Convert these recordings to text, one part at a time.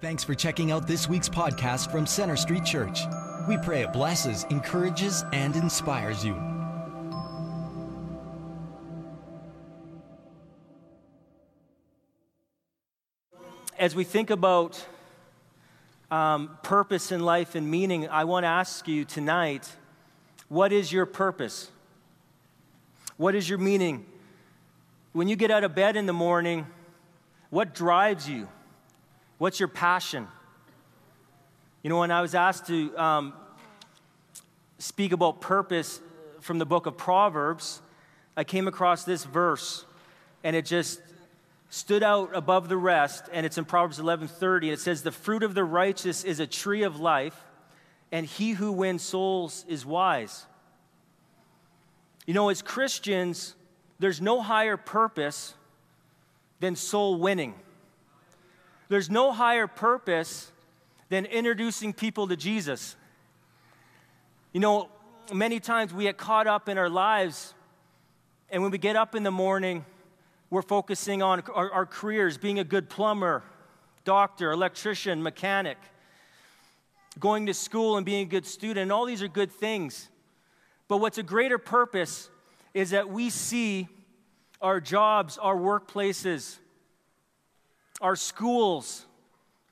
Thanks for checking out this week's podcast from Center Street Church. We pray it blesses, encourages, and inspires you. As we think about um, purpose in life and meaning, I want to ask you tonight what is your purpose? What is your meaning? When you get out of bed in the morning, what drives you? What's your passion? You know, when I was asked to um, speak about purpose from the book of Proverbs, I came across this verse, and it just stood out above the rest, and it's in Proverbs 11:30. It says, "The fruit of the righteous is a tree of life, and he who wins souls is wise." You know, as Christians, there's no higher purpose than soul winning. There's no higher purpose than introducing people to Jesus. You know, many times we get caught up in our lives, and when we get up in the morning, we're focusing on our, our careers, being a good plumber, doctor, electrician, mechanic, going to school and being a good student. All these are good things. But what's a greater purpose is that we see our jobs, our workplaces, our schools,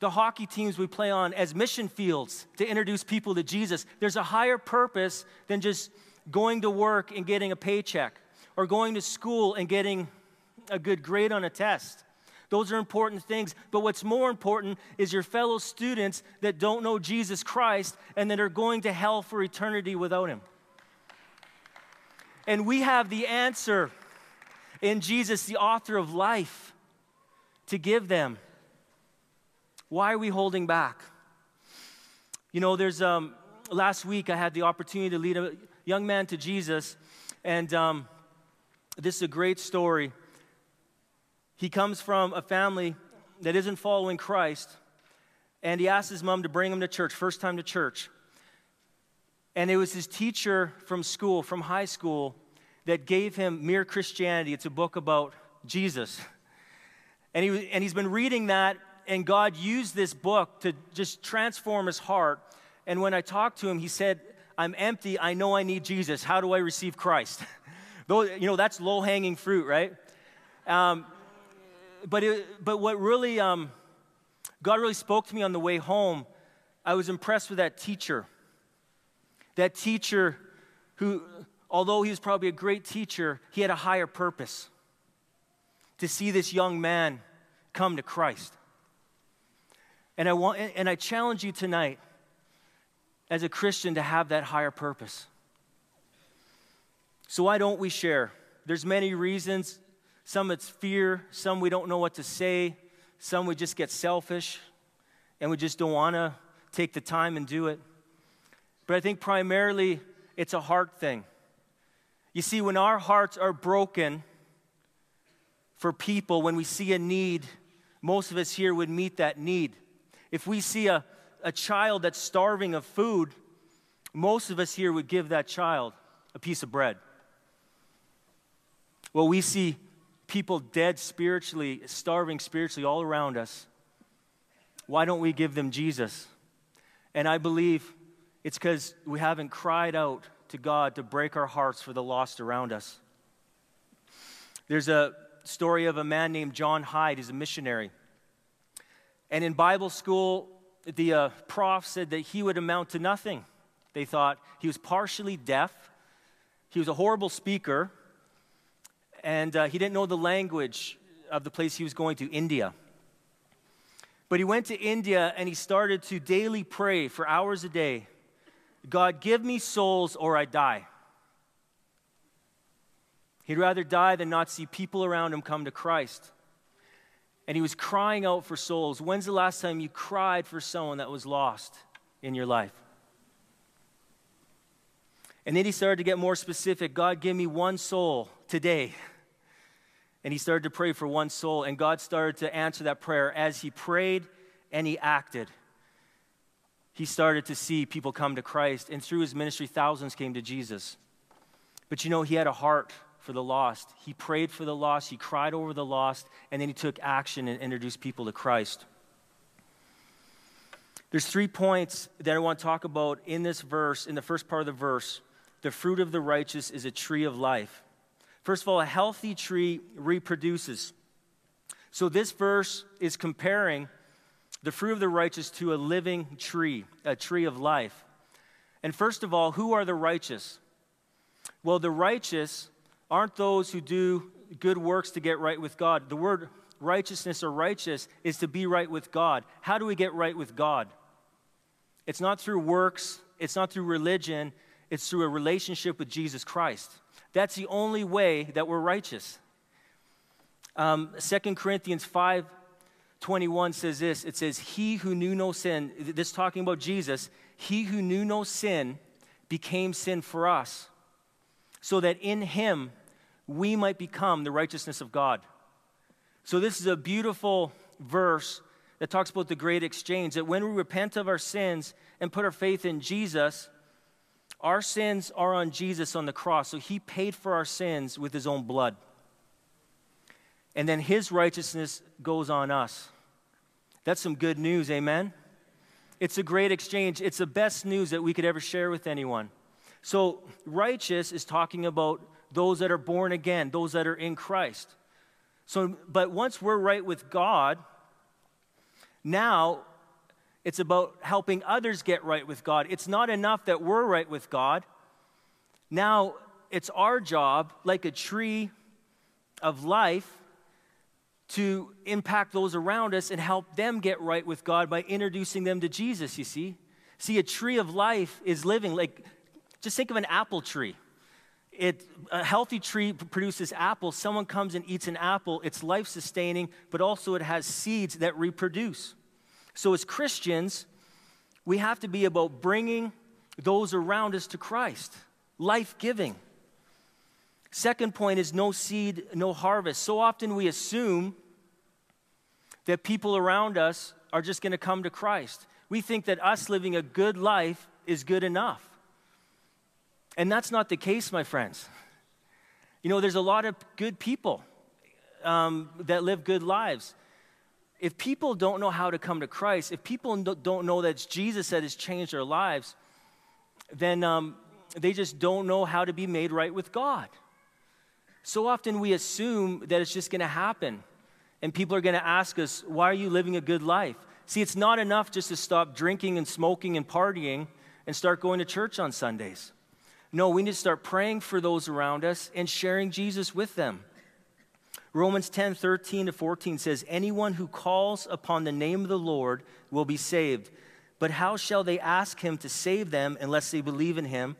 the hockey teams we play on as mission fields to introduce people to Jesus. There's a higher purpose than just going to work and getting a paycheck or going to school and getting a good grade on a test. Those are important things. But what's more important is your fellow students that don't know Jesus Christ and that are going to hell for eternity without Him. And we have the answer in Jesus, the author of life to give them. Why are we holding back? You know, there's um, last week I had the opportunity to lead a young man to Jesus, and um, this is a great story. He comes from a family that isn't following Christ, and he asked his mom to bring him to church, first time to church. And it was his teacher from school, from high school, that gave him Mere Christianity. It's a book about Jesus. And, he, and he's been reading that, and God used this book to just transform his heart. And when I talked to him, he said, I'm empty. I know I need Jesus. How do I receive Christ? You know, that's low hanging fruit, right? Um, but, it, but what really, um, God really spoke to me on the way home, I was impressed with that teacher. That teacher who, although he was probably a great teacher, he had a higher purpose to see this young man come to Christ. And I, want, and I challenge you tonight as a Christian to have that higher purpose. So why don't we share? There's many reasons. Some it's fear, some we don't know what to say, some we just get selfish and we just don't want to take the time and do it. But I think primarily it's a heart thing. You see, when our hearts are broken, for people when we see a need, most of us here would meet that need. If we see a, a child that's starving of food, most of us here would give that child a piece of bread. Well, we see people dead spiritually, starving spiritually all around us. Why don't we give them Jesus? And I believe it's because we haven't cried out to God to break our hearts for the lost around us. There's a story of a man named John Hyde. He's a missionary. And in Bible school, the uh, prof said that he would amount to nothing. They thought he was partially deaf, he was a horrible speaker, and uh, he didn't know the language of the place he was going to, India. But he went to India and he started to daily pray for hours a day God, give me souls or I die. He'd rather die than not see people around him come to Christ. And he was crying out for souls. When's the last time you cried for someone that was lost in your life? And then he started to get more specific God, give me one soul today. And he started to pray for one soul, and God started to answer that prayer as he prayed and he acted. He started to see people come to Christ, and through his ministry, thousands came to Jesus. But you know, he had a heart for the lost. He prayed for the lost, he cried over the lost, and then he took action and introduced people to Christ. There's three points that I want to talk about in this verse, in the first part of the verse. The fruit of the righteous is a tree of life. First of all, a healthy tree reproduces. So this verse is comparing the fruit of the righteous to a living tree, a tree of life. And first of all, who are the righteous? Well, the righteous aren't those who do good works to get right with God. The word righteousness or righteous is to be right with God. How do we get right with God? It's not through works, it's not through religion, it's through a relationship with Jesus Christ. That's the only way that we're righteous. Um, 2 Corinthians 5 21 says this it says, He who knew no sin, this talking about Jesus, he who knew no sin became sin for us, so that in him we might become the righteousness of God. So, this is a beautiful verse that talks about the great exchange that when we repent of our sins and put our faith in Jesus, our sins are on Jesus on the cross. So, he paid for our sins with his own blood. And then his righteousness goes on us. That's some good news, amen? It's a great exchange. It's the best news that we could ever share with anyone. So, righteous is talking about those that are born again, those that are in Christ. So, but once we're right with God, now it's about helping others get right with God. It's not enough that we're right with God. Now it's our job, like a tree of life, to impact those around us and help them get right with God by introducing them to Jesus, you see? See, a tree of life is living like, just think of an apple tree it, a healthy tree produces apples. Someone comes and eats an apple. It's life sustaining, but also it has seeds that reproduce. So, as Christians, we have to be about bringing those around us to Christ, life giving. Second point is no seed, no harvest. So often we assume that people around us are just going to come to Christ. We think that us living a good life is good enough. And that's not the case, my friends. You know, there's a lot of good people um, that live good lives. If people don't know how to come to Christ, if people don't know that it's Jesus that has changed their lives, then um, they just don't know how to be made right with God. So often we assume that it's just going to happen. And people are going to ask us, why are you living a good life? See, it's not enough just to stop drinking and smoking and partying and start going to church on Sundays. No, we need to start praying for those around us and sharing Jesus with them. Romans 10 13 to 14 says, Anyone who calls upon the name of the Lord will be saved. But how shall they ask him to save them unless they believe in him?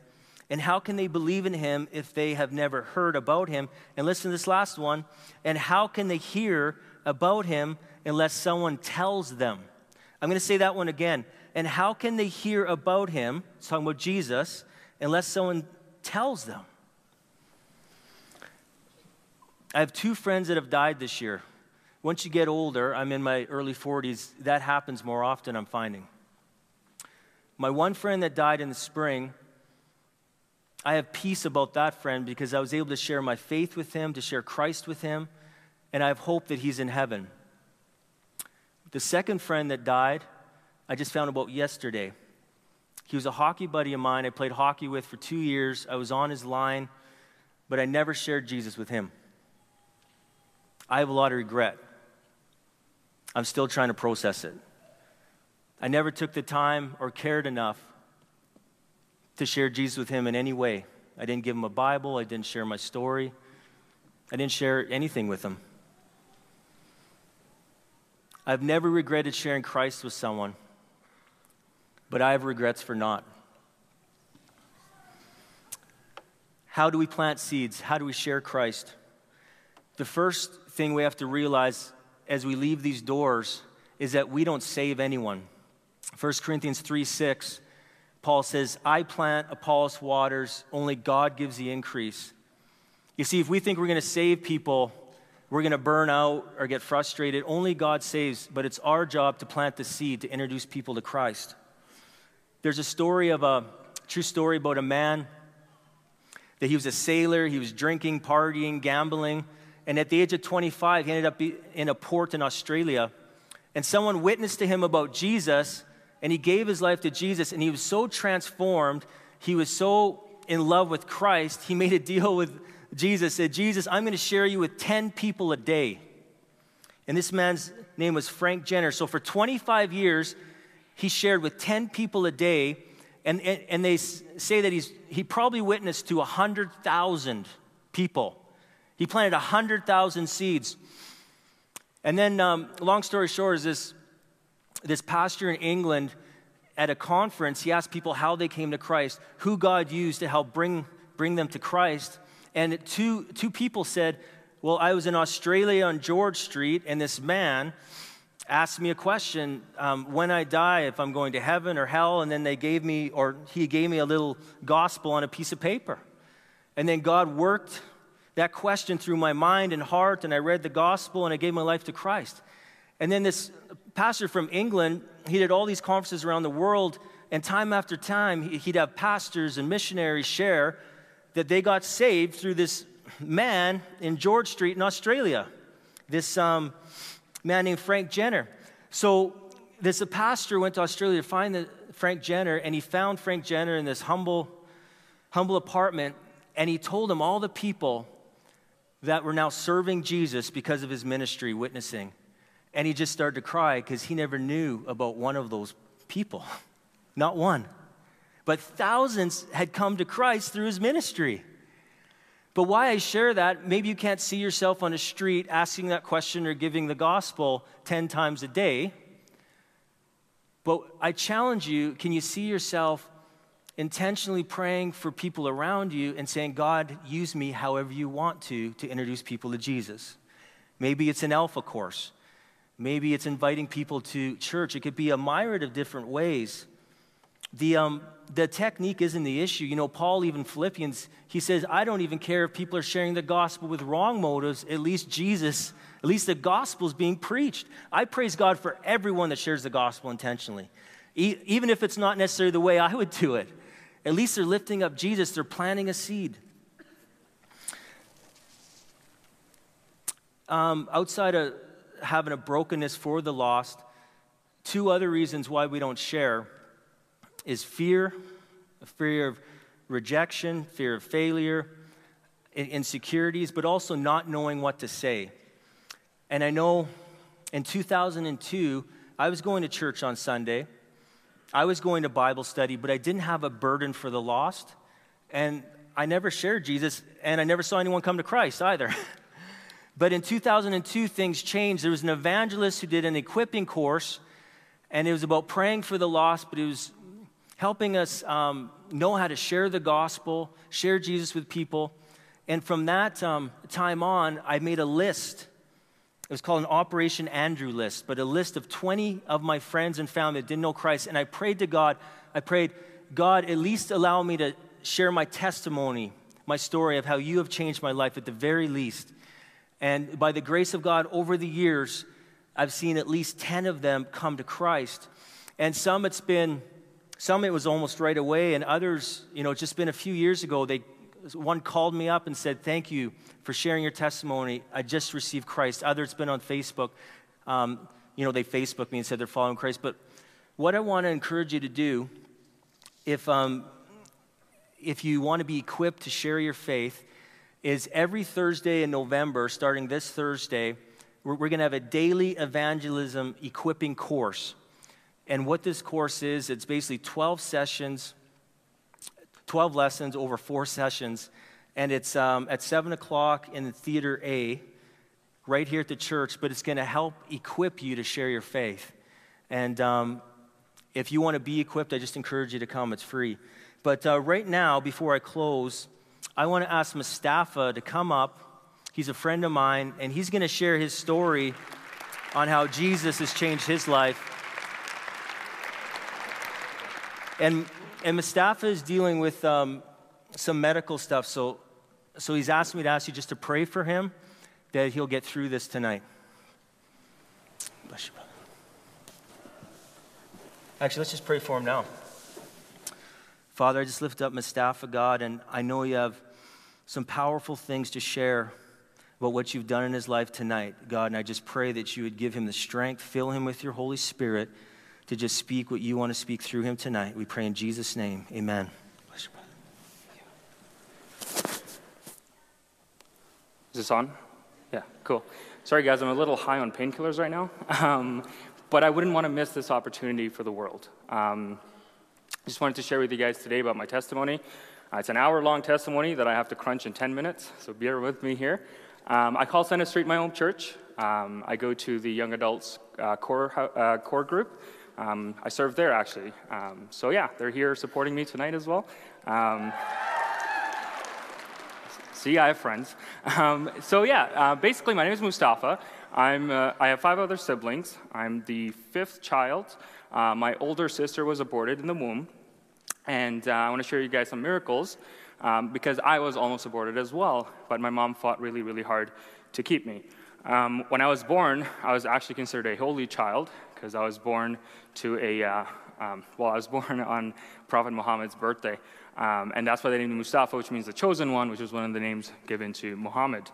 And how can they believe in him if they have never heard about him? And listen to this last one. And how can they hear about him unless someone tells them? I'm going to say that one again. And how can they hear about him? It's talking about Jesus unless someone tells them. I have two friends that have died this year. Once you get older, I'm in my early 40s, that happens more often, I'm finding. My one friend that died in the spring, I have peace about that friend because I was able to share my faith with him, to share Christ with him, and I have hope that he's in heaven. The second friend that died, I just found about yesterday. He was a hockey buddy of mine I played hockey with for two years. I was on his line, but I never shared Jesus with him. I have a lot of regret. I'm still trying to process it. I never took the time or cared enough to share Jesus with him in any way. I didn't give him a Bible, I didn't share my story, I didn't share anything with him. I've never regretted sharing Christ with someone but I have regrets for not. How do we plant seeds? How do we share Christ? The first thing we have to realize as we leave these doors is that we don't save anyone. 1 Corinthians 3 6, Paul says, I plant, Apollos waters, only God gives the increase. You see, if we think we're going to save people, we're going to burn out or get frustrated. Only God saves, but it's our job to plant the seed to introduce people to Christ. There's a story of a true story about a man that he was a sailor, he was drinking, partying, gambling, and at the age of 25, he ended up in a port in Australia. And someone witnessed to him about Jesus, and he gave his life to Jesus, and he was so transformed. He was so in love with Christ, he made a deal with Jesus, said, Jesus, I'm going to share you with 10 people a day. And this man's name was Frank Jenner. So for 25 years, he shared with 10 people a day. And, and, and they say that he's, he probably witnessed to 100,000 people. He planted 100,000 seeds. And then, um, long story short, is this, this pastor in England at a conference, he asked people how they came to Christ, who God used to help bring, bring them to Christ. And two, two people said, Well, I was in Australia on George Street, and this man asked me a question um, when I die, if I'm going to heaven or hell. And then they gave me, or he gave me a little gospel on a piece of paper. And then God worked that question through my mind and heart, and I read the gospel and I gave my life to Christ. And then this pastor from England, he did all these conferences around the world, and time after time, he'd have pastors and missionaries share that they got saved through this man in George Street in Australia, this um, man named Frank Jenner. So this a pastor went to Australia to find the, Frank Jenner, and he found Frank Jenner in this humble, humble apartment, and he told him all the people that were now serving Jesus because of his ministry, witnessing. And he just started to cry because he never knew about one of those people, not one. But thousands had come to Christ through his ministry. But why I share that, maybe you can't see yourself on a street asking that question or giving the gospel 10 times a day. But I challenge you can you see yourself intentionally praying for people around you and saying, God, use me however you want to to introduce people to Jesus? Maybe it's an alpha course. Maybe it's inviting people to church. It could be a myriad of different ways. The, um, the technique isn't the issue. You know, Paul, even Philippians, he says, I don't even care if people are sharing the gospel with wrong motives. At least Jesus, at least the gospel is being preached. I praise God for everyone that shares the gospel intentionally, e- even if it's not necessarily the way I would do it. At least they're lifting up Jesus, they're planting a seed. Um, outside of having a brokenness for the lost, two other reasons why we don't share is fear, fear of rejection, fear of failure, insecurities, but also not knowing what to say. And I know in 2002, I was going to church on Sunday. I was going to Bible study, but I didn't have a burden for the lost. And I never shared Jesus, and I never saw anyone come to Christ either. but in 2002, things changed. There was an evangelist who did an equipping course, and it was about praying for the lost, but it was helping us um, know how to share the gospel, share Jesus with people. And from that um, time on, I made a list. It was called an Operation Andrew list, but a list of 20 of my friends and family that didn't know Christ. And I prayed to God, I prayed, God, at least allow me to share my testimony, my story of how you have changed my life at the very least. And by the grace of God, over the years, I've seen at least 10 of them come to Christ. And some it's been some it was almost right away, and others, you know, just been a few years ago, they one called me up and said, Thank you for sharing your testimony. I just received Christ. Others been on Facebook. Um, you know, they Facebook me and said they're following Christ. But what I want to encourage you to do, if, um, if you want to be equipped to share your faith, is every Thursday in November, starting this Thursday, we're, we're going to have a daily evangelism equipping course. And what this course is, it's basically 12 sessions, 12 lessons over four sessions. And it's um, at 7 o'clock in Theater A, right here at the church, but it's going to help equip you to share your faith. And um, if you want to be equipped, I just encourage you to come. It's free. But uh, right now, before I close, I want to ask Mustafa to come up. He's a friend of mine, and he's going to share his story on how Jesus has changed his life. And, and Mustafa is dealing with um, some medical stuff, so, so he's asked me to ask you just to pray for him that he'll get through this tonight. Bless you, brother. Actually, let's just pray for him now. Father, I just lift up Mustafa, God, and I know you have some powerful things to share about what you've done in his life tonight, God, and I just pray that you would give him the strength, fill him with your Holy Spirit to just speak what you want to speak through him tonight. We pray in Jesus' name. Amen. Is this on? Yeah, cool. Sorry, guys, I'm a little high on painkillers right now, um, but I wouldn't want to miss this opportunity for the world. Um, just wanted to share with you guys today about my testimony. Uh, it's an hour long testimony that I have to crunch in 10 minutes, so bear with me here. Um, I call Center Street my home church. Um, I go to the young adults uh, core, uh, core group. Um, I serve there actually. Um, so, yeah, they're here supporting me tonight as well. See, I have friends. Um, so yeah, uh, basically, my name is Mustafa. I'm, uh, I have five other siblings. I'm the fifth child. Uh, my older sister was aborted in the womb. And uh, I want to share you guys some miracles um, because I was almost aborted as well, but my mom fought really, really hard to keep me. Um, when I was born, I was actually considered a holy child because I was born to a, uh, um, well, I was born on Prophet Muhammad's birthday. Um, and that's why they named me Mustafa, which means the chosen one, which is one of the names given to Muhammad.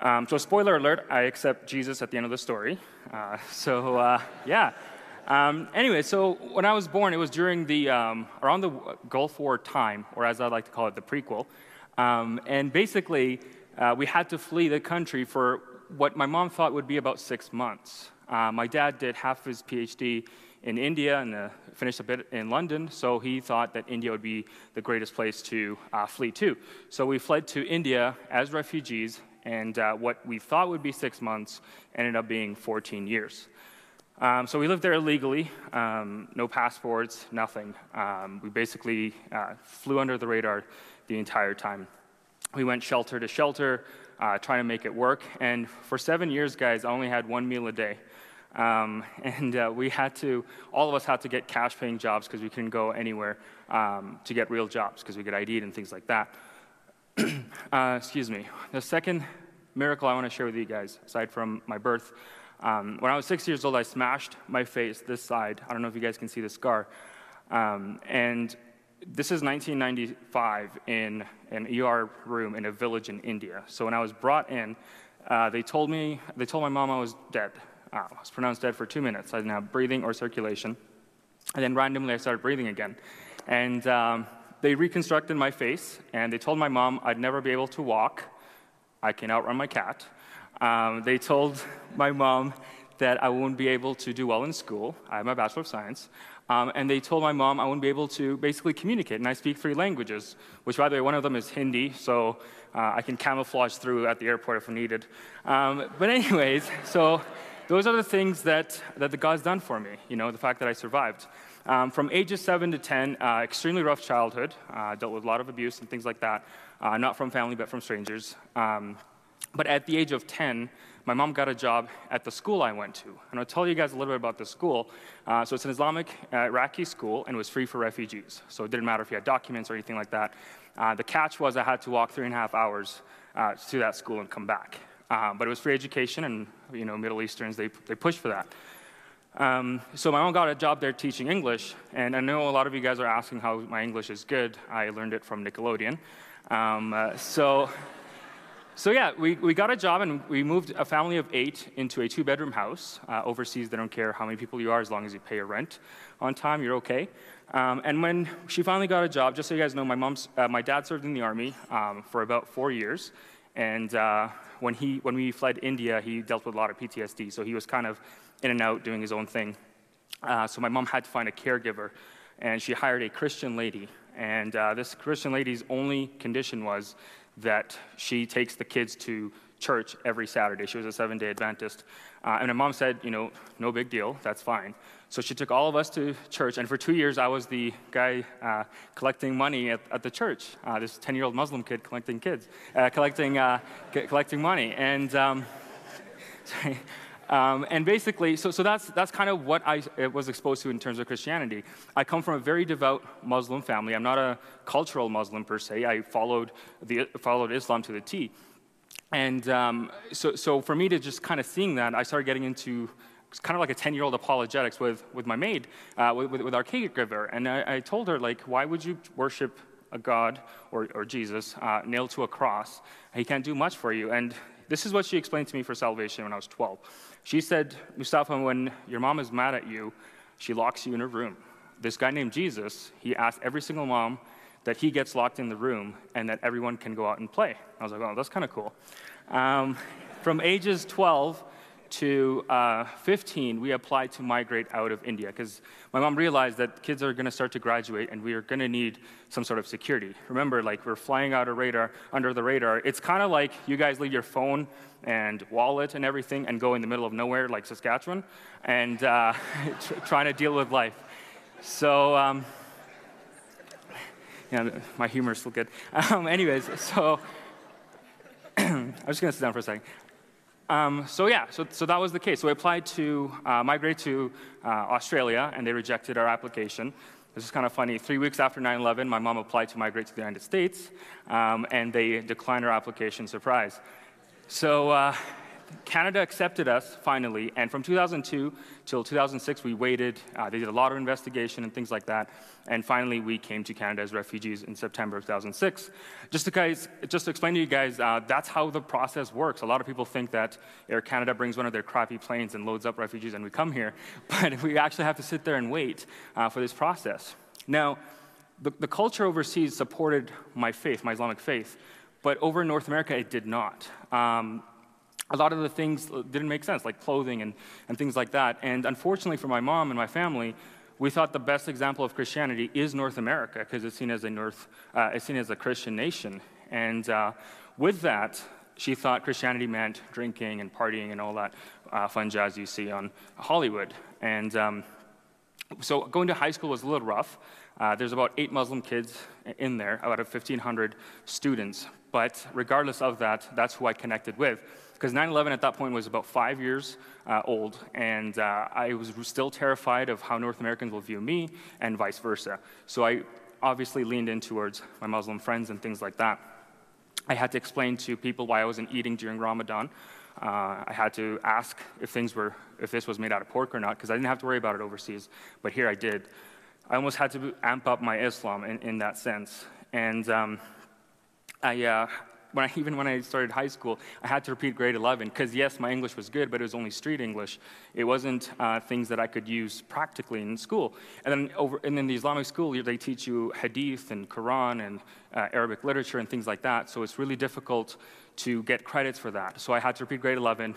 Um, so, spoiler alert, I accept Jesus at the end of the story. Uh, so, uh, yeah. Um, anyway, so when I was born, it was during the, um, around the Gulf War time, or as I like to call it, the prequel. Um, and basically, uh, we had to flee the country for what my mom thought would be about six months. Uh, my dad did half his PhD in India and uh, finished a bit in London, so he thought that India would be the greatest place to uh, flee to. So we fled to India as refugees, and uh, what we thought would be six months ended up being 14 years. Um, so we lived there illegally, um, no passports, nothing. Um, we basically uh, flew under the radar the entire time. We went shelter to shelter, uh, trying to make it work, and for seven years, guys, I only had one meal a day. Um, and uh, we had to, all of us had to get cash paying jobs because we couldn't go anywhere um, to get real jobs because we get ID'd and things like that. uh, excuse me. The second miracle I want to share with you guys, aside from my birth, um, when I was six years old, I smashed my face this side. I don't know if you guys can see the scar. Um, and this is 1995 in an ER room in a village in India. So when I was brought in, uh, they told me, they told my mom I was dead. I was pronounced dead for two minutes. I didn't have breathing or circulation. And then randomly, I started breathing again. And um, they reconstructed my face, and they told my mom I'd never be able to walk. I can outrun my cat. Um, they told my mom that I wouldn't be able to do well in school. I have my Bachelor of Science. Um, and they told my mom I wouldn't be able to basically communicate. And I speak three languages, which, by the way, one of them is Hindi, so uh, I can camouflage through at the airport if needed. Um, but, anyways, so those are the things that, that the God's done for me, you know, the fact that I survived. Um, from ages 7 to 10, uh, extremely rough childhood, uh, dealt with a lot of abuse and things like that, uh, not from family, but from strangers. Um, but at the age of 10, my mom got a job at the school I went to. And I'll tell you guys a little bit about the school. Uh, so it's an Islamic uh, Iraqi school, and it was free for refugees. So it didn't matter if you had documents or anything like that. Uh, the catch was I had to walk three and a half hours uh, to that school and come back. Um, but it was free education, and you know, Middle Easterns they they push for that. Um, so my mom got a job there teaching English, and I know a lot of you guys are asking how my English is good. I learned it from Nickelodeon. Um, uh, so, so yeah, we, we got a job and we moved a family of eight into a two-bedroom house. Uh, overseas, they don't care how many people you are as long as you pay your rent on time, you're okay. Um, and when she finally got a job, just so you guys know, my mom's, uh, my dad served in the army um, for about four years, and uh, when, he, when we fled India, he dealt with a lot of PTSD, so he was kind of in and out doing his own thing. Uh, so my mom had to find a caregiver, and she hired a Christian lady. And uh, this Christian lady's only condition was that she takes the kids to church every Saturday. She was a seven day Adventist. Uh, and my mom said, you know, no big deal, that's fine. So she took all of us to church, and for two years I was the guy uh, collecting money at, at the church. Uh, this 10 year old Muslim kid collecting kids, uh, collecting, uh, c- collecting money. And, um, um, and basically, so, so that's, that's kind of what I was exposed to in terms of Christianity. I come from a very devout Muslim family. I'm not a cultural Muslim per se. I followed, the, followed Islam to the T. And um, so, so for me to just kind of seeing that, I started getting into kind of like a 10 year old apologetics with, with my maid, uh, with, with, our caregiver. And I, I, told her, like, why would you worship a God or, or Jesus uh, nailed to a cross? He can't do much for you. And this is what she explained to me for salvation when I was 12. She said, Mustafa, when your mom is mad at you, she locks you in a room. This guy named Jesus, he asked every single mom that he gets locked in the room and that everyone can go out and play. I was like, oh, that's kind of cool. Um, from ages 12 to uh, 15, we applied to migrate out of India because my mom realized that kids are going to start to graduate and we are going to need some sort of security. Remember, like we're flying out of radar under the radar. It's kind of like you guys leave your phone and wallet and everything and go in the middle of nowhere like Saskatchewan and uh, trying to deal with life. So. Um, yeah, my humor is still good. Um, anyways, so I'm just going to sit down for a second. Um, so yeah, so, so that was the case. So we applied to uh, migrate to uh, Australia, and they rejected our application. This is kind of funny. Three weeks after 9/11, my mom applied to migrate to the United States, um, and they declined our application. Surprise. So uh, Canada accepted us finally, and from 2002 till 2006, we waited. Uh, they did a lot of investigation and things like that, and finally, we came to Canada as refugees in September of 2006. Just to, guys, just to explain to you guys, uh, that's how the process works. A lot of people think that Air Canada brings one of their crappy planes and loads up refugees, and we come here, but we actually have to sit there and wait uh, for this process. Now, the, the culture overseas supported my faith, my Islamic faith, but over in North America, it did not. Um, a lot of the things didn't make sense, like clothing and, and things like that. And unfortunately for my mom and my family, we thought the best example of Christianity is North America because it's seen as a North, uh, it's seen as a Christian nation. And uh, with that, she thought Christianity meant drinking and partying and all that uh, fun jazz you see on Hollywood. And um, so going to high school was a little rough. Uh, there's about eight Muslim kids in there out of 1,500 students. But regardless of that, that's who I connected with because 9 11 at that point was about five years uh, old, and uh, I was still terrified of how North Americans will view me and vice versa. So I obviously leaned in towards my Muslim friends and things like that. I had to explain to people why I wasn't eating during Ramadan. Uh, I had to ask if things were, if this was made out of pork or not, because I didn't have to worry about it overseas, but here I did. I almost had to amp up my Islam in, in that sense. And um, I, uh, when I, even when I started high school, I had to repeat grade 11 because, yes, my English was good, but it was only street English. It wasn't uh, things that I could use practically in school. And then, over, and in the Islamic school, they teach you hadith and Quran and uh, Arabic literature and things like that. So it's really difficult to get credits for that. So I had to repeat grade 11,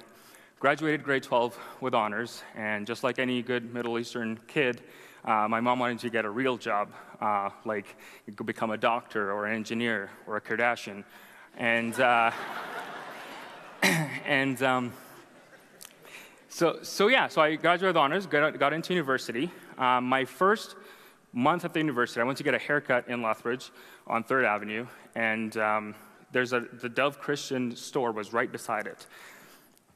graduated grade 12 with honors, and just like any good Middle Eastern kid, uh, my mom wanted to get a real job, uh, like become a doctor or an engineer or a Kardashian. And, uh, and um, so, so, yeah, so I graduated with honors, got, got into university. Um, my first month at the university, I went to get a haircut in Lethbridge on 3rd Avenue, and um, there's a, the Dove Christian store was right beside it.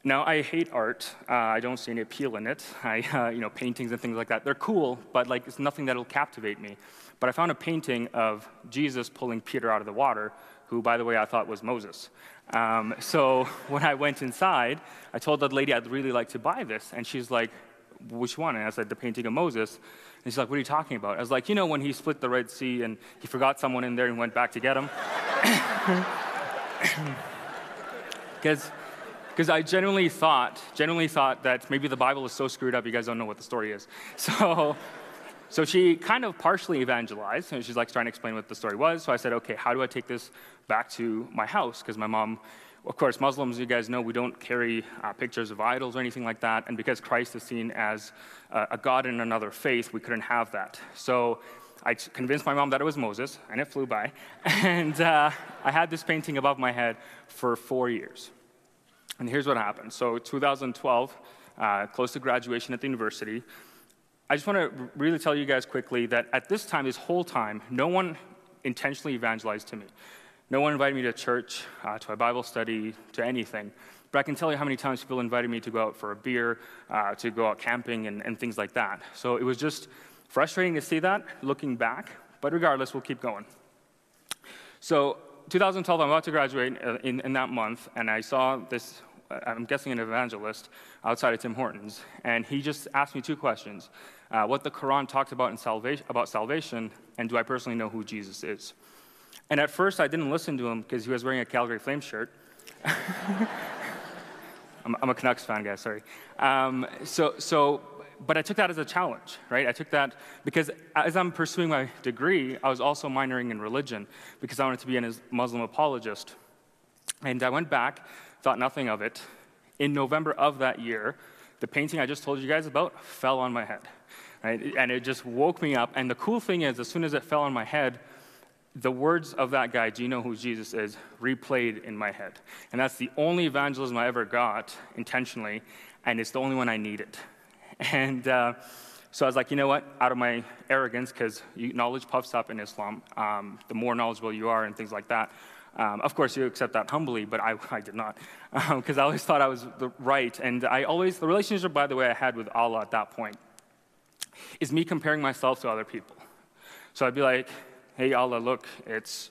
Now, I hate art. Uh, I don't see any appeal in it. I, uh, you know, paintings and things like that. They're cool, but like it's nothing that'll captivate me. But I found a painting of Jesus pulling Peter out of the water, who, by the way, I thought was Moses. Um, so when I went inside, I told that lady I'd really like to buy this. And she's like, which one? And I said, the painting of Moses. And she's like, what are you talking about? I was like, you know, when he split the Red Sea and he forgot someone in there and went back to get him? Because I genuinely thought, genuinely thought that maybe the Bible is so screwed up you guys don't know what the story is. So so she kind of partially evangelized, and she's like trying to explain what the story was. So I said, okay, how do I take this back to my house? Because my mom, of course, Muslims, you guys know, we don't carry uh, pictures of idols or anything like that. And because Christ is seen as uh, a God in another faith, we couldn't have that. So I convinced my mom that it was Moses, and it flew by. And uh, I had this painting above my head for four years. And here's what happened. So 2012, uh, close to graduation at the university, I just want to really tell you guys quickly that at this time, this whole time, no one intentionally evangelized to me. No one invited me to church, uh, to a Bible study, to anything. But I can tell you how many times people invited me to go out for a beer, uh, to go out camping, and, and things like that. So it was just frustrating to see that looking back. But regardless, we'll keep going. So 2012, I'm about to graduate uh, in, in that month, and I saw this I'm guessing an evangelist outside of Tim Hortons, and he just asked me two questions uh, what the Quran talks about, in salvation, about salvation, and do I personally know who Jesus is? And at first, I didn't listen to him because he was wearing a Calgary Flames shirt. I'm, I'm, a Canucks fan, guys, sorry. Um, so, so, but I took that as a challenge, right? I took that because as I'm pursuing my degree, I was also minoring in religion because I wanted to be a Muslim apologist. And I went back, thought nothing of it. In November of that year, the painting I just told you guys about fell on my head. Right? And it just woke me up. And the cool thing is, as soon as it fell on my head, the words of that guy, Do you know who Jesus is, replayed in my head. And that's the only evangelism I ever got intentionally, and it's the only one I needed. And uh, so I was like, you know what? Out of my arrogance, because knowledge puffs up in Islam, um, the more knowledgeable you are and things like that. Um, of course, you accept that humbly, but I, I did not, because um, I always thought I was the right. And I always, the relationship, by the way, I had with Allah at that point is me comparing myself to other people. So I'd be like, hey, Allah, look, it's,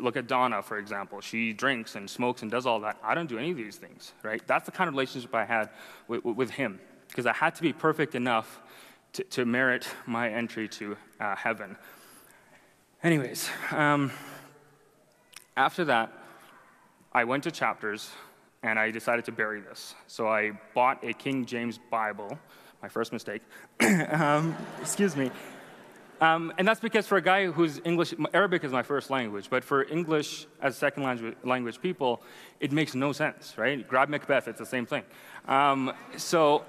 look at Donna, for example. She drinks and smokes and does all that. I don't do any of these things, right? That's the kind of relationship I had with, with him, because I had to be perfect enough to, to merit my entry to uh, heaven. Anyways, um, after that, I went to chapters and I decided to bury this. So I bought a King James Bible, my first mistake. um, excuse me. Um, and that's because for a guy who's English, Arabic is my first language, but for English as second language, language people, it makes no sense, right? Grab Macbeth, it's the same thing. Um, so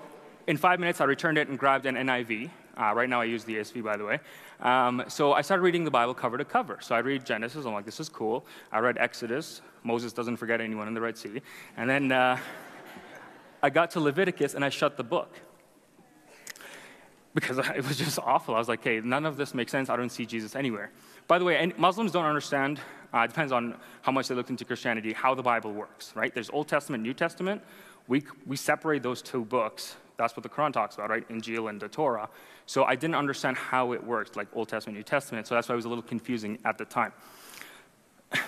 in five minutes, I returned it and grabbed an NIV. Uh, right now, I use the ESV, by the way. Um, so I started reading the Bible cover to cover. So I read Genesis. I'm like, this is cool. I read Exodus. Moses doesn't forget anyone in the Red Sea. And then uh, I got to Leviticus and I shut the book because it was just awful. I was like, hey, none of this makes sense. I don't see Jesus anywhere. By the way, Muslims don't understand, uh, it depends on how much they looked into Christianity, how the Bible works, right? There's Old Testament, New Testament. We, we separate those two books. That's what the Quran talks about, right? Injil and the Torah. So I didn't understand how it worked, like Old Testament, New Testament. So that's why it was a little confusing at the time.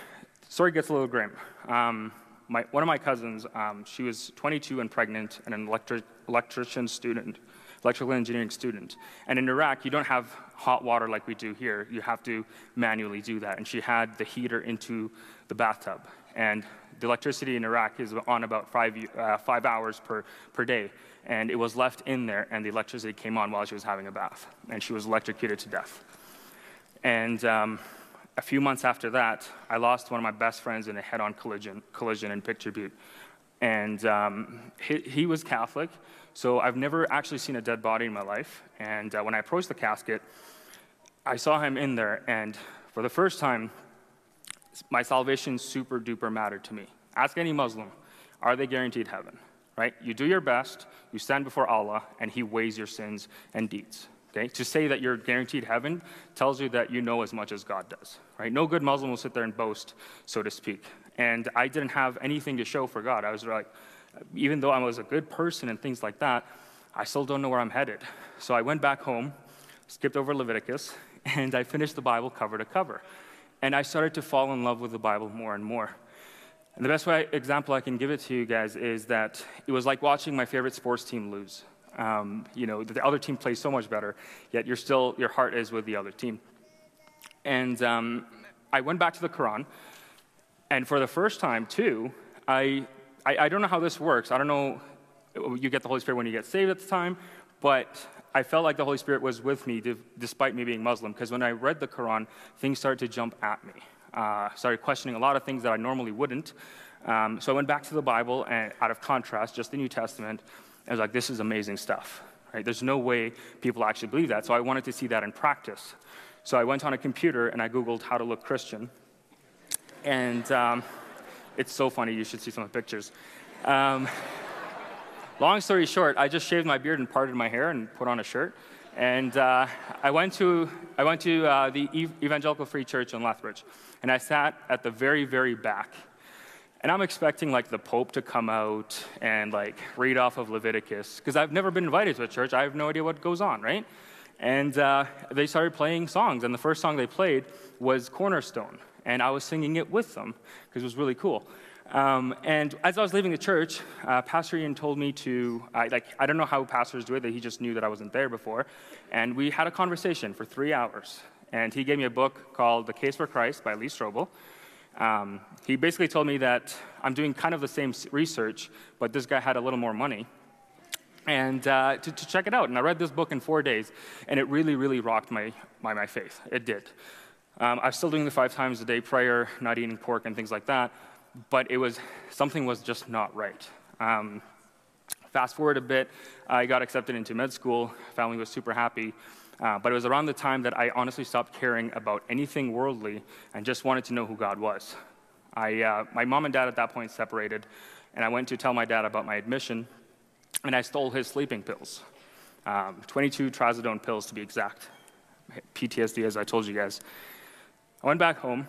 Story gets a little grim. Um, my, one of my cousins, um, she was 22 and pregnant and an electric, electrician student, electrical engineering student. And in Iraq, you don't have hot water like we do here. You have to manually do that. And she had the heater into the bathtub. And the electricity in Iraq is on about five, uh, five hours per, per day and it was left in there, and the electricity came on while she was having a bath, and she was electrocuted to death. And um, a few months after that, I lost one of my best friends in a head-on collision, collision in Picture Butte. And um, he, he, was Catholic, so I've never actually seen a dead body in my life. And uh, when I approached the casket, I saw him in there, and for the first time, my salvation super duper mattered to me. Ask any Muslim, are they guaranteed heaven? Right? You do your best, you stand before Allah, and He weighs your sins and deeds. Okay? To say that you're guaranteed heaven tells you that you know as much as God does, right? No good Muslim will sit there and boast, so to speak. And I didn't have anything to show for God. I was like, even though I was a good person and things like that, I still don't know where I'm headed. So I went back home, skipped over Leviticus, and I finished the Bible cover to cover. And I started to fall in love with the Bible more and more. And the best way, example I can give it to you guys is that it was like watching my favorite sports team lose. Um, you know, the other team plays so much better, yet you're still, your heart is with the other team. And um, I went back to the Quran, and for the first time, too, I, I, I don't know how this works. I don't know, you get the Holy Spirit when you get saved at the time, but I felt like the Holy Spirit was with me despite me being Muslim, because when I read the Quran, things started to jump at me uh, started questioning a lot of things that I normally wouldn't. Um, so I went back to the Bible, and out of contrast, just the New Testament, I was like, this is amazing stuff. Right? There's no way people actually believe that. So I wanted to see that in practice. So I went on a computer and I Googled how to look Christian. And um, it's so funny, you should see some of the pictures. Um, long story short, I just shaved my beard and parted my hair and put on a shirt. And uh, I went to, I went to uh, the Evangelical Free Church in Lethbridge and I sat at the very, very back. And I'm expecting like the Pope to come out and like read off of Leviticus, because I've never been invited to a church. I have no idea what goes on, right? And uh, they started playing songs, and the first song they played was Cornerstone, and I was singing it with them because it was really cool. Um, and as I was leaving the church, uh, Pastor Ian told me to, I, like, I don't know how pastors do it, that he just knew that I wasn't there before. And we had a conversation for three hours. And he gave me a book called The Case for Christ by Lee Strobel. Um, he basically told me that I'm doing kind of the same research, but this guy had a little more money. and uh, to, to, check it out. And I read this book in four days, and it really, really rocked my, my, my faith. It did. Um, I was still doing the five times a day prayer, not eating pork and things like that, but it was something was just not right. Um, fast forward a bit, I got accepted into med school. Family was super happy. Uh, but it was around the time that I honestly stopped caring about anything worldly and just wanted to know who God was. I, uh, my mom and dad at that point separated, and I went to tell my dad about my admission, and I stole his sleeping pills um, 22 trazodone pills to be exact. PTSD, as I told you guys. I went back home,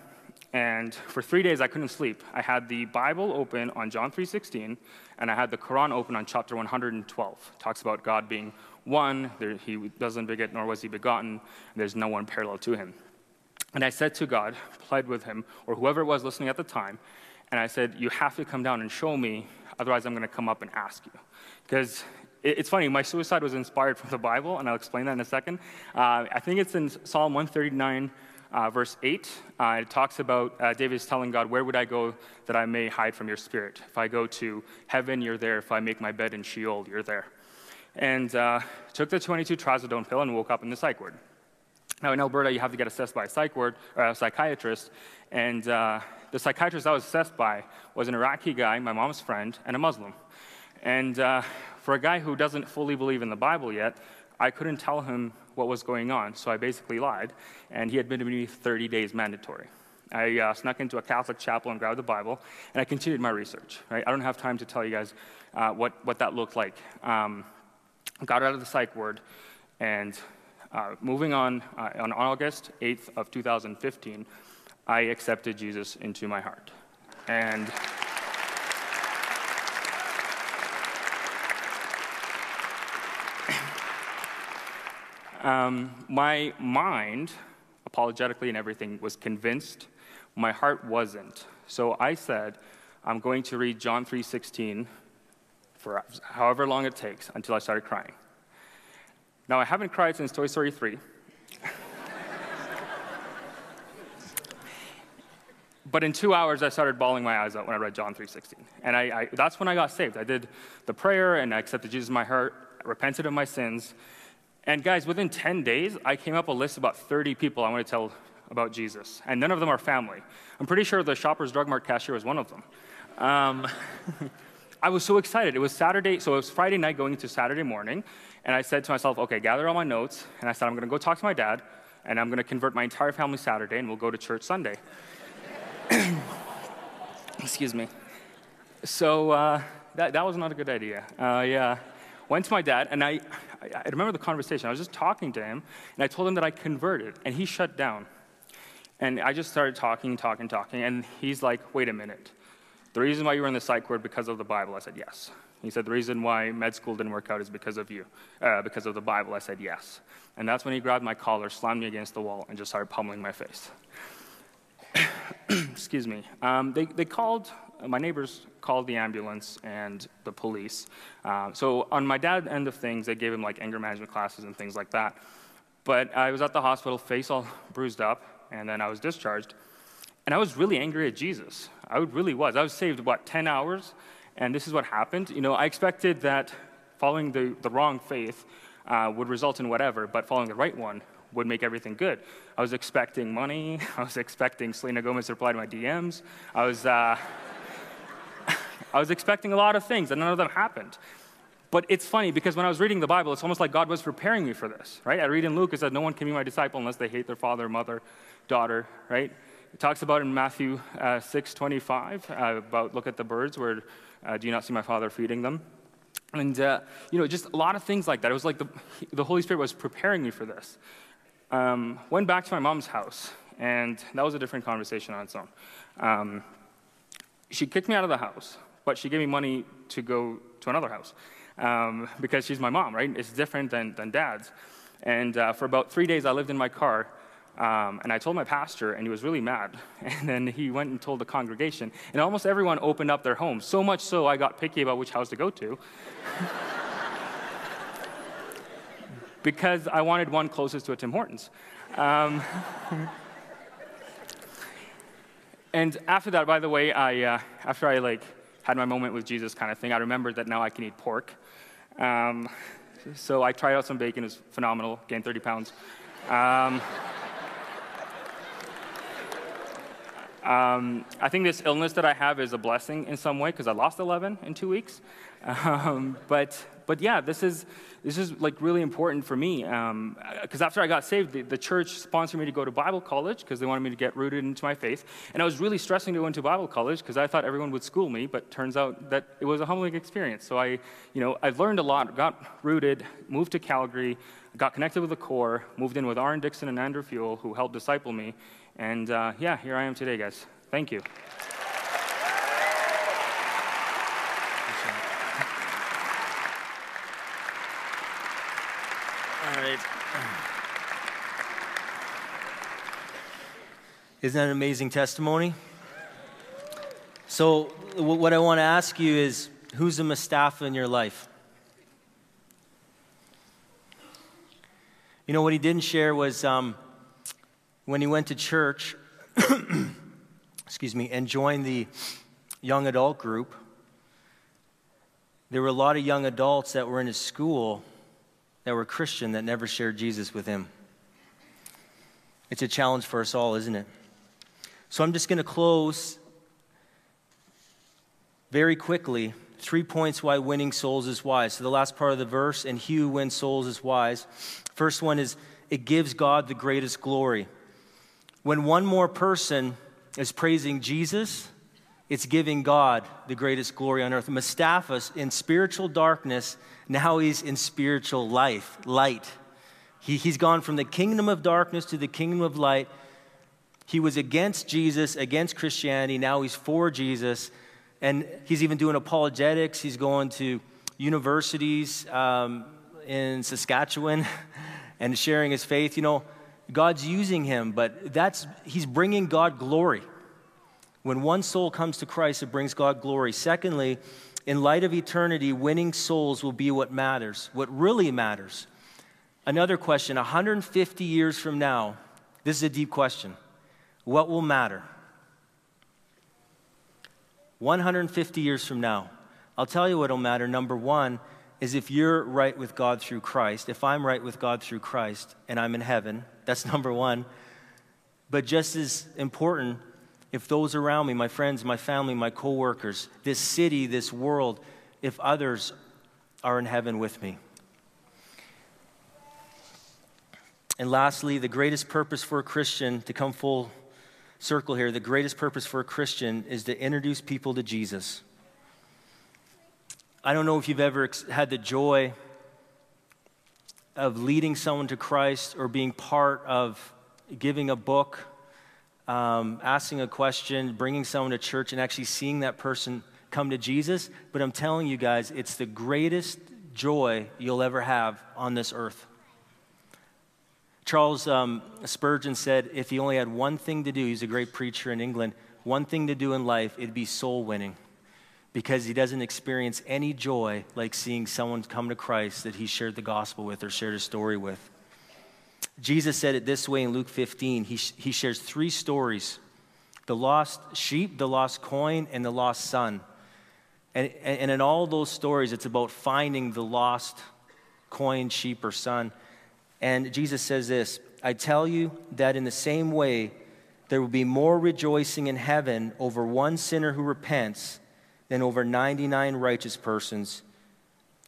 and for three days I couldn't sleep. I had the Bible open on John 3:16, and I had the Quran open on chapter 112. It talks about God being one, there, he doesn't beget, nor was he begotten, there's no one parallel to him. And I said to God, pled with him, or whoever was listening at the time, and I said, You have to come down and show me, otherwise I'm going to come up and ask you. Because it's funny, my suicide was inspired from the Bible, and I'll explain that in a second. Uh, I think it's in Psalm 139, uh, verse 8. Uh, it talks about uh, David is telling God, Where would I go that I may hide from your spirit? If I go to heaven, you're there. If I make my bed in Sheol, you're there and uh, took the 22 trazodone pill and woke up in the psych ward. Now, in Alberta, you have to get assessed by a psych ward or a psychiatrist, and uh, the psychiatrist I was assessed by was an Iraqi guy, my mom's friend, and a Muslim. And uh, for a guy who doesn't fully believe in the Bible yet, I couldn't tell him what was going on, so I basically lied, and he admitted me 30 days mandatory. I uh, snuck into a Catholic chapel and grabbed the Bible, and I continued my research. Right? I don't have time to tell you guys uh, what, what that looked like. Um, got out of the psych ward, and uh, moving on, uh, on August 8th of 2015, I accepted Jesus into my heart. And um, my mind, apologetically and everything, was convinced. My heart wasn't. So I said, I'm going to read John 3:16 for however long it takes until I started crying. Now, I haven't cried since Toy Story 3. but in two hours, I started bawling my eyes out when I read John 3.16. And I, I, that's when I got saved. I did the prayer, and I accepted Jesus in my heart, repented of my sins. And guys, within 10 days, I came up with a list of about 30 people I want to tell about Jesus. And none of them are family. I'm pretty sure the Shoppers Drug Mart cashier was one of them. Um, I was so excited. It was Saturday, so it was Friday night going into Saturday morning, and I said to myself, okay, gather all my notes, and I said, I'm going to go talk to my dad, and I'm going to convert my entire family Saturday, and we'll go to church Sunday. Excuse me. So uh, that, that was not a good idea. Uh, yeah, went to my dad, and I, I, I remember the conversation. I was just talking to him, and I told him that I converted, and he shut down. And I just started talking, talking, talking, and he's like, wait a minute. The reason why you were in the psych ward because of the Bible? I said, yes. He said, the reason why med school didn't work out is because of you, uh, because of the Bible. I said, yes. And that's when he grabbed my collar, slammed me against the wall, and just started pummeling my face. Excuse me. Um, they, they called, my neighbors called the ambulance and the police. Uh, so on my dad's end of things, they gave him like anger management classes and things like that. But I was at the hospital, face all bruised up, and then I was discharged. And I was really angry at Jesus. I really was. I was saved, what, 10 hours? And this is what happened. You know, I expected that following the, the wrong faith uh, would result in whatever, but following the right one would make everything good. I was expecting money. I was expecting Selena Gomez to reply to my DMs. I was, uh, I was expecting a lot of things, and none of them happened. But it's funny because when I was reading the Bible, it's almost like God was preparing me for this, right? I read in Luke, it said, No one can be my disciple unless they hate their father, mother, daughter, right? It talks about in Matthew uh, 6 25 uh, about look at the birds, where uh, do you not see my Father feeding them? And, uh, you know, just a lot of things like that. It was like the, the Holy Spirit was preparing me for this. Um, went back to my mom's house, and that was a different conversation on its own. Um, she kicked me out of the house, but she gave me money to go to another house um, because she's my mom, right? It's different than, than dad's. And uh, for about three days, I lived in my car um, and I told my pastor, and he was really mad. And then he went and told the congregation, and almost everyone opened up their homes. So much so, I got picky about which house to go to. because I wanted one closest to a Tim Hortons. Um, and after that, by the way, I, uh, after I like had my moment with Jesus kind of thing, I remembered that now I can eat pork. Um, so I tried out some bacon. It was phenomenal. Gained 30 pounds. Um, um, I think this illness that I have is a blessing in some way because I lost 11 in two weeks. Um, but, but yeah, this is, this is like really important for me because um, after I got saved, the, the, church sponsored me to go to Bible college because they wanted me to get rooted into my faith. And I was really stressing to go into Bible college because I thought everyone would school me, but turns out that it was a humbling experience. So I, you know, I learned a lot, got rooted, moved to Calgary, got connected with the core, moved in with Aaron Dixon and Andrew Fuel, who helped disciple me. And uh, yeah, here I am today, guys. Thank you. All right. Isn't that an amazing testimony? So, what I want to ask you is who's a Mustafa in your life? You know, what he didn't share was um, when he went to church, excuse me, and joined the young adult group, there were a lot of young adults that were in his school that were Christian that never shared Jesus with him. It's a challenge for us all, isn't it? So I'm just going to close very quickly three points why winning souls is wise. So the last part of the verse, and he who wins souls is wise. First one is it gives God the greatest glory. When one more person is praising Jesus, it's giving God the greatest glory on earth. Mustafa's in spiritual darkness, now he's in spiritual life, light. He, he's gone from the kingdom of darkness to the kingdom of light. He was against Jesus, against Christianity. Now he's for Jesus. And he's even doing apologetics. He's going to universities um, in Saskatchewan and sharing his faith. You know, God's using him, but that's, he's bringing God glory. When one soul comes to Christ, it brings God glory. Secondly, in light of eternity, winning souls will be what matters, what really matters. Another question 150 years from now, this is a deep question. What will matter? 150 years from now, I'll tell you what will matter. Number one is if you're right with God through Christ, if I'm right with God through Christ and I'm in heaven, that's number one. But just as important, if those around me, my friends, my family, my coworkers, this city, this world, if others are in heaven with me. And lastly, the greatest purpose for a Christian to come full circle here, the greatest purpose for a Christian is to introduce people to Jesus. I don't know if you've ever had the joy of leading someone to Christ or being part of giving a book, um, asking a question, bringing someone to church, and actually seeing that person come to Jesus. But I'm telling you guys, it's the greatest joy you'll ever have on this earth. Charles um, Spurgeon said if he only had one thing to do, he's a great preacher in England, one thing to do in life, it'd be soul winning. Because he doesn't experience any joy like seeing someone come to Christ that he shared the gospel with or shared a story with. Jesus said it this way in Luke 15. He, he shares three stories the lost sheep, the lost coin, and the lost son. And, and in all those stories, it's about finding the lost coin, sheep, or son. And Jesus says this I tell you that in the same way, there will be more rejoicing in heaven over one sinner who repents than over 99 righteous persons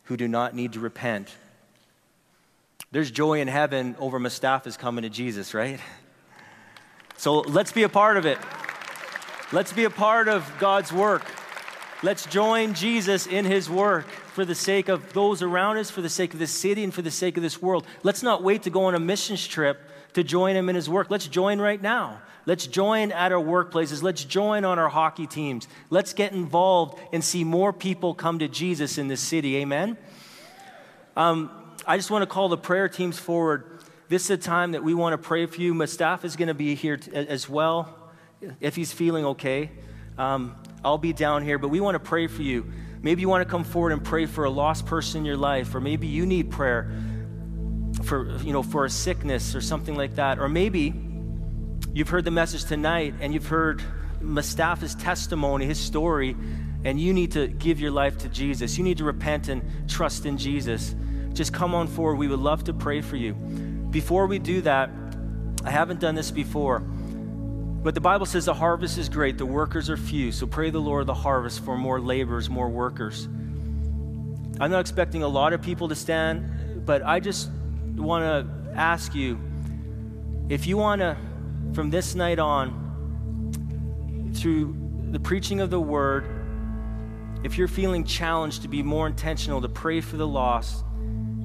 who do not need to repent. There's joy in heaven over Mustafa's coming to Jesus, right? So let's be a part of it. Let's be a part of God's work. Let's join Jesus in his work for the sake of those around us, for the sake of this city, and for the sake of this world. Let's not wait to go on a missions trip to join him in his work. Let's join right now. Let's join at our workplaces. Let's join on our hockey teams. Let's get involved and see more people come to Jesus in this city. Amen? Um, I just want to call the prayer teams forward. This is a time that we want to pray for you. Mustafa is going to be here t- as well if he's feeling okay. Um, I'll be down here, but we want to pray for you. Maybe you want to come forward and pray for a lost person in your life, or maybe you need prayer for, you know, for a sickness or something like that. Or maybe you've heard the message tonight and you've heard Mustafa's testimony, his story, and you need to give your life to Jesus, you need to repent and trust in Jesus, just come on forward. We would love to pray for you. Before we do that, I haven't done this before, but the Bible says the harvest is great, the workers are few. So pray the Lord of the harvest for more laborers, more workers. I'm not expecting a lot of people to stand, but I just want to ask you if you want to, from this night on, through the preaching of the word, if you're feeling challenged to be more intentional, to pray for the lost,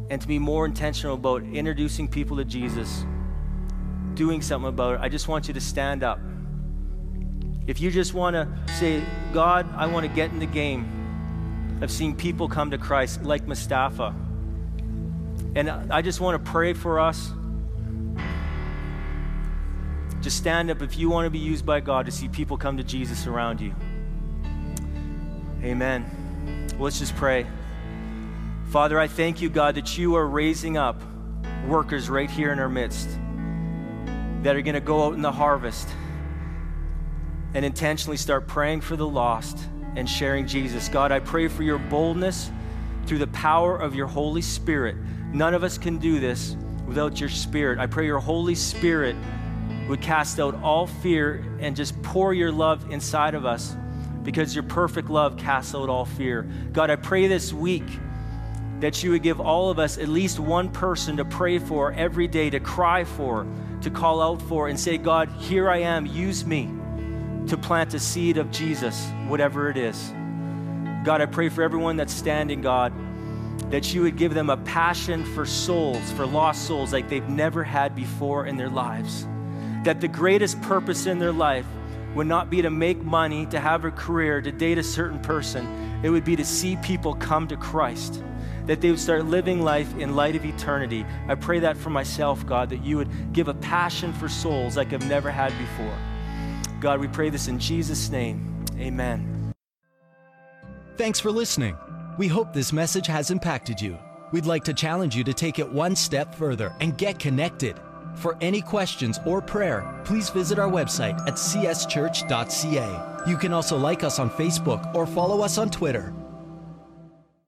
and to be more intentional about introducing people to Jesus, doing something about it, I just want you to stand up. If you just want to say, God, I want to get in the game of seeing people come to Christ like Mustafa. And I just want to pray for us. Just stand up if you want to be used by God to see people come to Jesus around you. Amen. let's just pray. Father, I thank you, God, that you are raising up workers right here in our midst that are going to go out in the harvest and intentionally start praying for the lost and sharing Jesus. God, I pray for your boldness through the power of your Holy Spirit. None of us can do this without your Spirit. I pray your Holy Spirit would cast out all fear and just pour your love inside of us because your perfect love casts out all fear. God, I pray this week that you would give all of us at least one person to pray for every day, to cry for, to call out for, and say, God, here I am, use me to plant a seed of Jesus, whatever it is. God, I pray for everyone that's standing, God, that you would give them a passion for souls, for lost souls like they've never had before in their lives. That the greatest purpose in their life would not be to make money, to have a career, to date a certain person. It would be to see people come to Christ that they would start living life in light of eternity. I pray that for myself, God, that you would give a passion for souls like I've never had before. God, we pray this in Jesus' name. Amen. Thanks for listening. We hope this message has impacted you. We'd like to challenge you to take it one step further and get connected. For any questions or prayer, please visit our website at cschurch.ca. You can also like us on Facebook or follow us on Twitter.